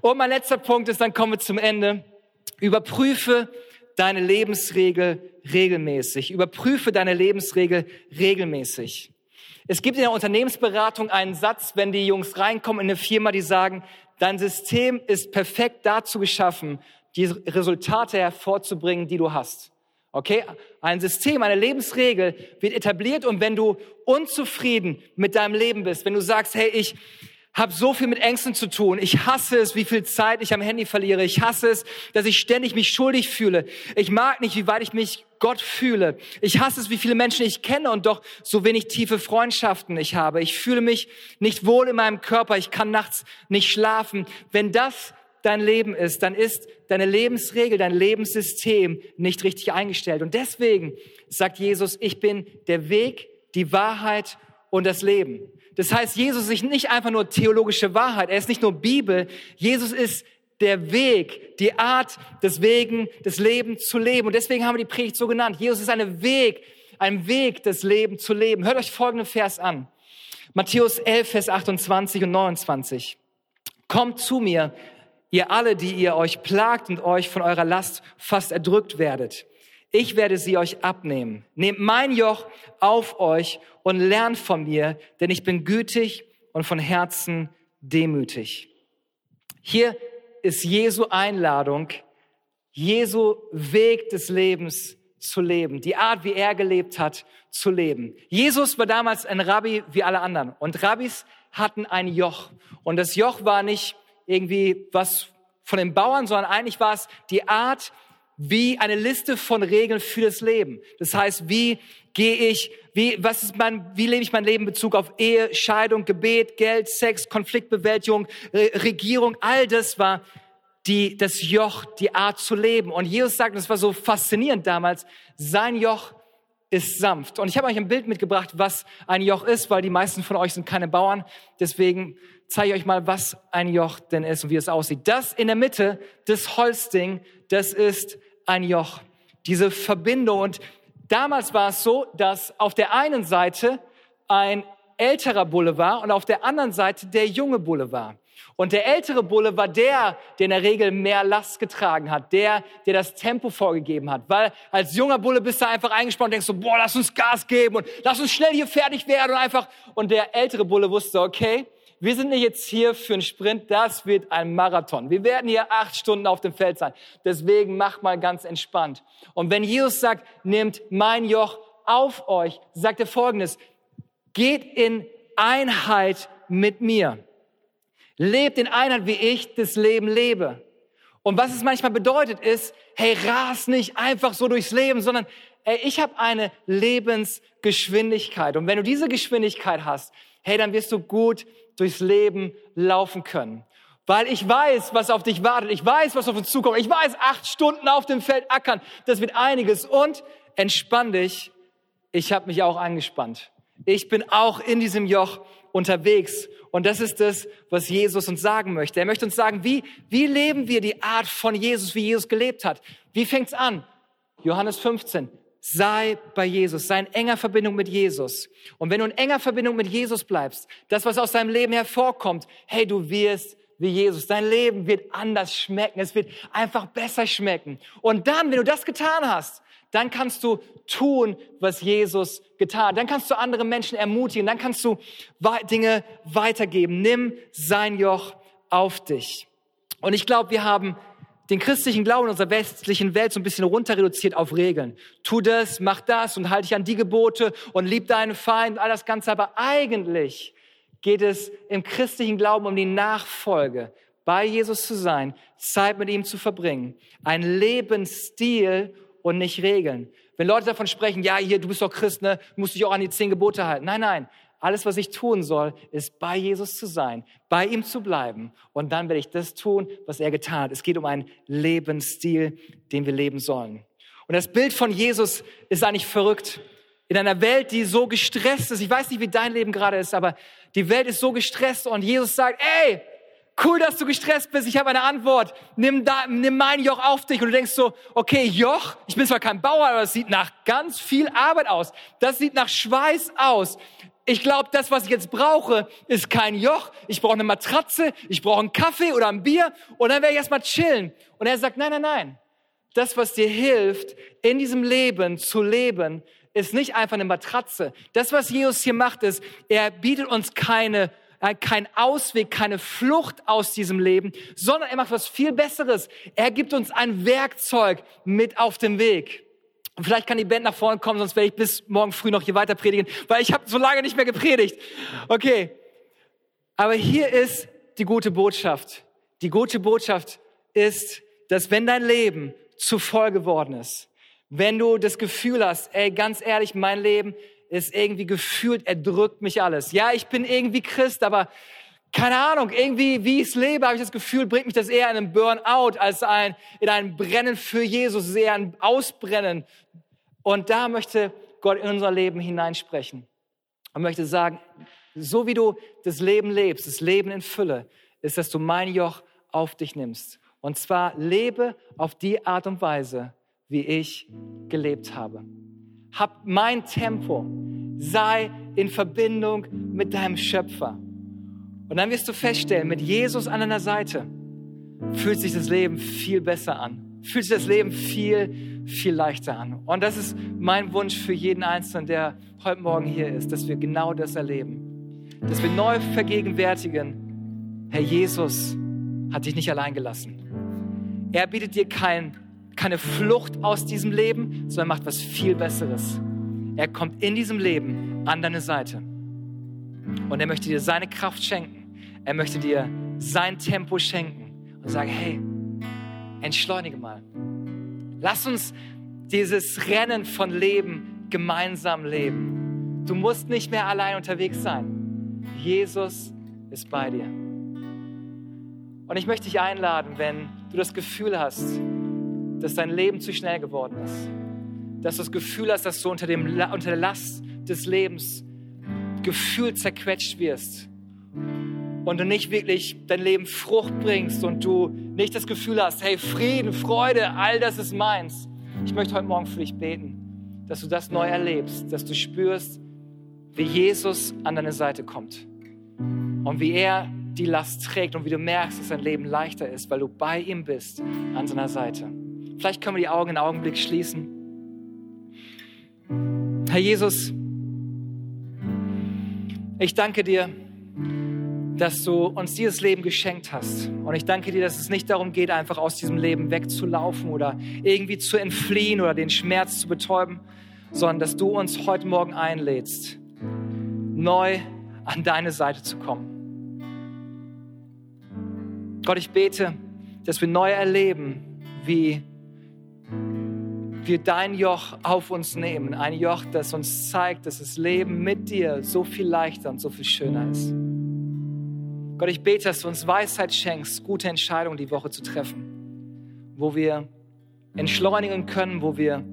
Und mein letzter Punkt ist, dann kommen wir zum Ende. Überprüfe deine Lebensregel regelmäßig. Überprüfe deine Lebensregel regelmäßig. Es gibt in der Unternehmensberatung einen Satz, wenn die Jungs reinkommen in eine Firma, die sagen, Dein System ist perfekt dazu geschaffen, die Resultate hervorzubringen, die du hast. Okay? Ein System, eine Lebensregel wird etabliert und wenn du unzufrieden mit deinem Leben bist, wenn du sagst, hey, ich habe so viel mit Ängsten zu tun. Ich hasse es, wie viel Zeit ich am Handy verliere. Ich hasse es, dass ich ständig mich schuldig fühle. Ich mag nicht, wie weit ich mich Gott fühle. Ich hasse es, wie viele Menschen ich kenne und doch so wenig tiefe Freundschaften ich habe. Ich fühle mich nicht wohl in meinem Körper. Ich kann nachts nicht schlafen. Wenn das dein Leben ist, dann ist deine Lebensregel, dein Lebenssystem nicht richtig eingestellt. Und deswegen sagt Jesus, ich bin der Weg, die Wahrheit und das Leben. Das heißt, Jesus ist nicht einfach nur theologische Wahrheit, er ist nicht nur Bibel, Jesus ist der Weg, die Art des Wegen, des Lebens zu leben. Und deswegen haben wir die Predigt so genannt. Jesus ist ein Weg, ein Weg, des Lebens zu leben. Hört euch folgenden Vers an. Matthäus 11, Vers 28 und 29. Kommt zu mir, ihr alle, die ihr euch plagt und euch von eurer Last fast erdrückt werdet. Ich werde sie euch abnehmen. Nehmt mein Joch auf euch und lernt von mir, denn ich bin gütig und von Herzen demütig. Hier ist Jesu Einladung, Jesu Weg des Lebens zu leben, die Art, wie er gelebt hat, zu leben. Jesus war damals ein Rabbi wie alle anderen und Rabbis hatten ein Joch und das Joch war nicht irgendwie was von den Bauern, sondern eigentlich war es die Art, wie eine Liste von Regeln für das Leben. Das heißt, wie gehe ich, wie, was ist mein, wie lebe ich mein Leben in Bezug auf Ehe, Scheidung, Gebet, Geld, Sex, Konfliktbewältigung, Re Regierung, all das war die, das Joch, die Art zu leben. Und Jesus sagt, das war so faszinierend damals, sein Joch ist sanft. Und ich habe euch ein Bild mitgebracht, was ein Joch ist, weil die meisten von euch sind keine Bauern. Deswegen zeige ich euch mal, was ein Joch denn ist und wie es aussieht. Das in der Mitte, das Holzding, das ist ein Joch, diese Verbindung. Und damals war es so, dass auf der einen Seite ein älterer Bulle war und auf der anderen Seite der junge Bulle war. Und der ältere Bulle war der, der in der Regel mehr Last getragen hat, der, der das Tempo vorgegeben hat. Weil als junger Bulle bist du einfach eingespannt und denkst so, boah, lass uns Gas geben und lass uns schnell hier fertig werden und einfach. Und der ältere Bulle wusste, okay, wir sind nicht jetzt hier für einen Sprint, das wird ein Marathon. Wir werden hier acht Stunden auf dem Feld sein. Deswegen macht mal ganz entspannt. Und wenn Jesus sagt, nehmt mein Joch auf euch, sagt er folgendes, geht in Einheit mit mir. Lebt in Einheit, wie ich das Leben lebe. Und was es manchmal bedeutet ist, hey, ras nicht einfach so durchs Leben, sondern ey, ich habe eine Lebensgeschwindigkeit. Und wenn du diese Geschwindigkeit hast, hey, dann wirst du gut durchs Leben laufen können. Weil ich weiß, was auf dich wartet. Ich weiß, was auf uns zukommt. Ich weiß, acht Stunden auf dem Feld ackern, das wird einiges. Und entspann dich. Ich habe mich auch angespannt. Ich bin auch in diesem Joch unterwegs. Und das ist das, was Jesus uns sagen möchte. Er möchte uns sagen, wie, wie leben wir die Art von Jesus, wie Jesus gelebt hat? Wie fängt's an? Johannes 15. Sei bei Jesus, sei in enger Verbindung mit Jesus. Und wenn du in enger Verbindung mit Jesus bleibst, das, was aus deinem Leben hervorkommt, hey, du wirst wie Jesus. Dein Leben wird anders schmecken. Es wird einfach besser schmecken. Und dann, wenn du das getan hast, dann kannst du tun, was Jesus getan hat. Dann kannst du andere Menschen ermutigen. Dann kannst du Dinge weitergeben. Nimm sein Joch auf dich. Und ich glaube, wir haben den christlichen Glauben in unserer westlichen Welt so ein bisschen runter reduziert auf Regeln. Tu das, mach das und halte dich an die Gebote und lieb deinen Feind, all das Ganze. Aber eigentlich geht es im christlichen Glauben um die Nachfolge, bei Jesus zu sein, Zeit mit ihm zu verbringen, ein Lebensstil und nicht Regeln. Wenn Leute davon sprechen, ja, hier, du bist doch Christ, ne, musst dich auch an die zehn Gebote halten. Nein, nein. Alles, was ich tun soll, ist bei Jesus zu sein, bei ihm zu bleiben. Und dann werde ich das tun, was er getan hat. Es geht um einen Lebensstil, den wir leben sollen. Und das Bild von Jesus ist eigentlich verrückt. In einer Welt, die so gestresst ist, ich weiß nicht, wie dein Leben gerade ist, aber die Welt ist so gestresst und Jesus sagt, ey, cool, dass du gestresst bist, ich habe eine Antwort. Nimm, da, nimm mein Joch auf dich. Und du denkst so, okay, Joch, ich bin zwar kein Bauer, aber es sieht nach ganz viel Arbeit aus. Das sieht nach Schweiß aus. Ich glaube, das, was ich jetzt brauche, ist kein Joch. Ich brauche eine Matratze, ich brauche einen Kaffee oder ein Bier und dann werde ich erstmal chillen. Und er sagt, nein, nein, nein. Das, was dir hilft, in diesem Leben zu leben, ist nicht einfach eine Matratze. Das, was Jesus hier macht, ist, er bietet uns keine äh, kein Ausweg, keine Flucht aus diesem Leben, sondern er macht was viel Besseres. Er gibt uns ein Werkzeug mit auf dem Weg. Und vielleicht kann die Band nach vorne kommen, sonst werde ich bis morgen früh noch hier weiter predigen, weil ich habe so lange nicht mehr gepredigt. Okay. Aber hier ist die gute Botschaft. Die gute Botschaft ist, dass wenn dein Leben zu voll geworden ist, wenn du das Gefühl hast, ey, ganz ehrlich, mein Leben ist irgendwie gefühlt, erdrückt mich alles. Ja, ich bin irgendwie Christ, aber keine Ahnung, irgendwie, wie ich es lebe, habe ich das Gefühl, bringt mich das eher in einen Burnout als ein, in ein Brennen für Jesus, eher ein Ausbrennen. Und da möchte Gott in unser Leben hineinsprechen und möchte sagen, so wie du das Leben lebst, das Leben in Fülle, ist, dass du mein Joch auf dich nimmst. Und zwar lebe auf die Art und Weise, wie ich gelebt habe. Hab mein Tempo. Sei in Verbindung mit deinem Schöpfer. Und dann wirst du feststellen, mit Jesus an deiner Seite fühlt sich das Leben viel besser an. Fühlt sich das Leben viel, viel leichter an. Und das ist mein Wunsch für jeden Einzelnen, der heute Morgen hier ist, dass wir genau das erleben. Dass wir neu vergegenwärtigen, Herr Jesus hat dich nicht allein gelassen. Er bietet dir kein keine Flucht aus diesem Leben, sondern macht was viel Besseres. Er kommt in diesem Leben an deine Seite. Und er möchte dir seine Kraft schenken. Er möchte dir sein Tempo schenken und sagen, hey, entschleunige mal. Lass uns dieses Rennen von Leben gemeinsam leben. Du musst nicht mehr allein unterwegs sein. Jesus ist bei dir. Und ich möchte dich einladen, wenn du das Gefühl hast, dass dein Leben zu schnell geworden ist. Dass du das Gefühl hast, dass du unter, dem, unter der Last des Lebens gefühlt zerquetscht wirst und du nicht wirklich dein Leben Frucht bringst und du nicht das Gefühl hast, hey, Frieden, Freude, all das ist meins. Ich möchte heute Morgen für dich beten, dass du das neu erlebst, dass du spürst, wie Jesus an deine Seite kommt und wie er die Last trägt und wie du merkst, dass dein Leben leichter ist, weil du bei ihm bist, an seiner Seite. Vielleicht können wir die Augen einen Augenblick schließen. Herr Jesus, ich danke dir, dass du uns dieses Leben geschenkt hast. Und ich danke dir, dass es nicht darum geht, einfach aus diesem Leben wegzulaufen oder irgendwie zu entfliehen oder den Schmerz zu betäuben, sondern dass du uns heute Morgen einlädst, neu an deine Seite zu kommen. Gott, ich bete, dass wir neu erleben, wie wir dein Joch auf uns nehmen. Ein Joch, das uns zeigt, dass das Leben mit dir so viel leichter und so viel schöner ist. Gott, ich bete, dass du uns Weisheit schenkst, gute Entscheidungen die Woche zu treffen, wo wir entschleunigen können, wo wir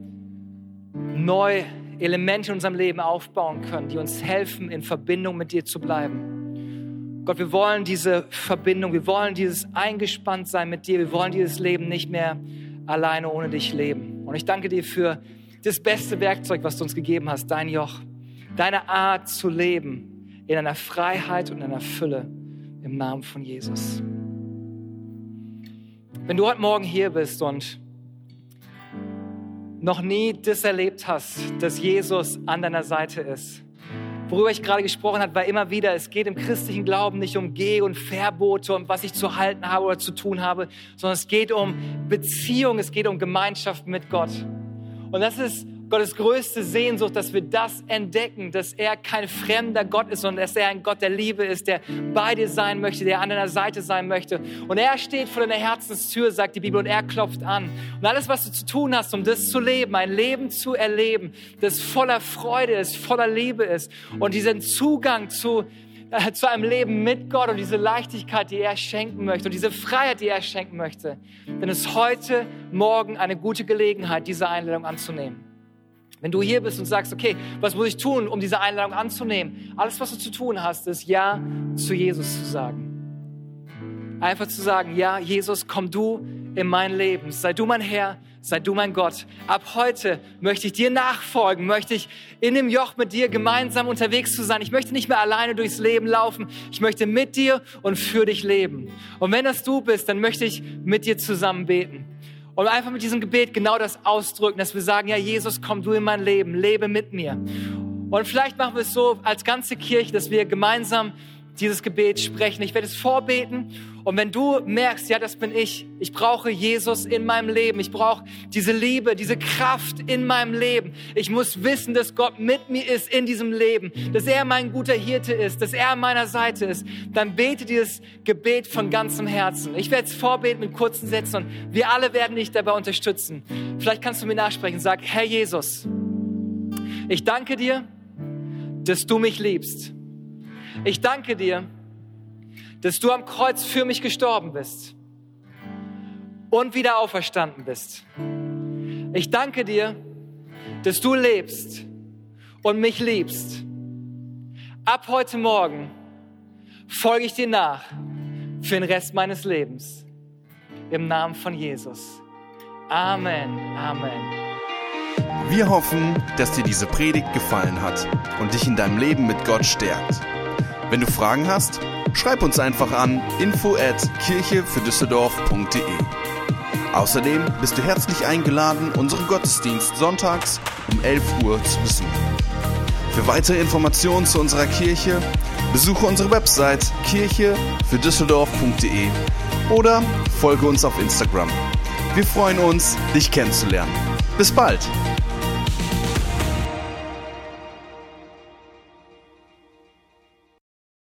neu Elemente in unserem Leben aufbauen können, die uns helfen, in Verbindung mit dir zu bleiben. Gott, wir wollen diese Verbindung, wir wollen dieses eingespannt sein mit dir, wir wollen dieses Leben nicht mehr alleine ohne dich leben. Und ich danke dir für das beste Werkzeug, was du uns gegeben hast, dein Joch, deine Art zu leben in einer Freiheit und in einer Fülle im Namen von Jesus. Wenn du heute Morgen hier bist und noch nie das erlebt hast, dass Jesus an deiner Seite ist, worüber ich gerade gesprochen habe, war immer wieder, es geht im christlichen Glauben nicht um Geh- und Verbote und was ich zu halten habe oder zu tun habe, sondern es geht um Beziehung, es geht um Gemeinschaft mit Gott. Und das ist Gottes größte Sehnsucht, dass wir das entdecken, dass er kein fremder Gott ist, sondern dass er ein Gott der Liebe ist, der bei dir sein möchte, der an deiner Seite sein möchte. Und er steht vor deiner Herzenstür, sagt die Bibel, und er klopft an. Und alles, was du zu tun hast, um das zu leben, ein Leben zu erleben, das voller Freude ist, voller Liebe ist und diesen Zugang zu, äh, zu einem Leben mit Gott und diese Leichtigkeit, die er schenken möchte und diese Freiheit, die er schenken möchte, dann ist heute Morgen eine gute Gelegenheit, diese Einladung anzunehmen. Wenn du hier bist und sagst, okay, was muss ich tun, um diese Einladung anzunehmen? Alles, was du zu tun hast, ist Ja zu Jesus zu sagen. Einfach zu sagen, ja, Jesus, komm du in mein Leben. Sei du mein Herr, sei du mein Gott. Ab heute möchte ich dir nachfolgen, möchte ich in dem Joch mit dir gemeinsam unterwegs zu sein. Ich möchte nicht mehr alleine durchs Leben laufen. Ich möchte mit dir und für dich leben. Und wenn das du bist, dann möchte ich mit dir zusammen beten. Und einfach mit diesem Gebet genau das ausdrücken, dass wir sagen, ja, Jesus, komm du in mein Leben, lebe mit mir. Und vielleicht machen wir es so als ganze Kirche, dass wir gemeinsam dieses Gebet sprechen. Ich werde es vorbeten. Und wenn du merkst, ja, das bin ich, ich brauche Jesus in meinem Leben, ich brauche diese Liebe, diese Kraft in meinem Leben. Ich muss wissen, dass Gott mit mir ist in diesem Leben, dass er mein guter Hirte ist, dass er an meiner Seite ist. Dann bete dieses Gebet von ganzem Herzen. Ich werde es vorbeten mit kurzen Sätzen und wir alle werden dich dabei unterstützen. Vielleicht kannst du mir nachsprechen. Sag, Herr Jesus, ich danke dir, dass du mich liebst. Ich danke dir, dass du am Kreuz für mich gestorben bist und wieder auferstanden bist. Ich danke dir, dass du lebst und mich liebst. Ab heute Morgen folge ich dir nach für den Rest meines Lebens. Im Namen von Jesus. Amen. Amen.
Wir hoffen, dass dir diese Predigt gefallen hat und dich in deinem Leben mit Gott stärkt. Wenn du Fragen hast, schreib uns einfach an info at kirchefürdüsseldorf.de. Außerdem bist du herzlich eingeladen, unseren Gottesdienst sonntags um 11 Uhr zu besuchen. Für weitere Informationen zu unserer Kirche besuche unsere Website kirchefürdüsseldorf.de oder folge uns auf Instagram. Wir freuen uns, dich kennenzulernen. Bis bald!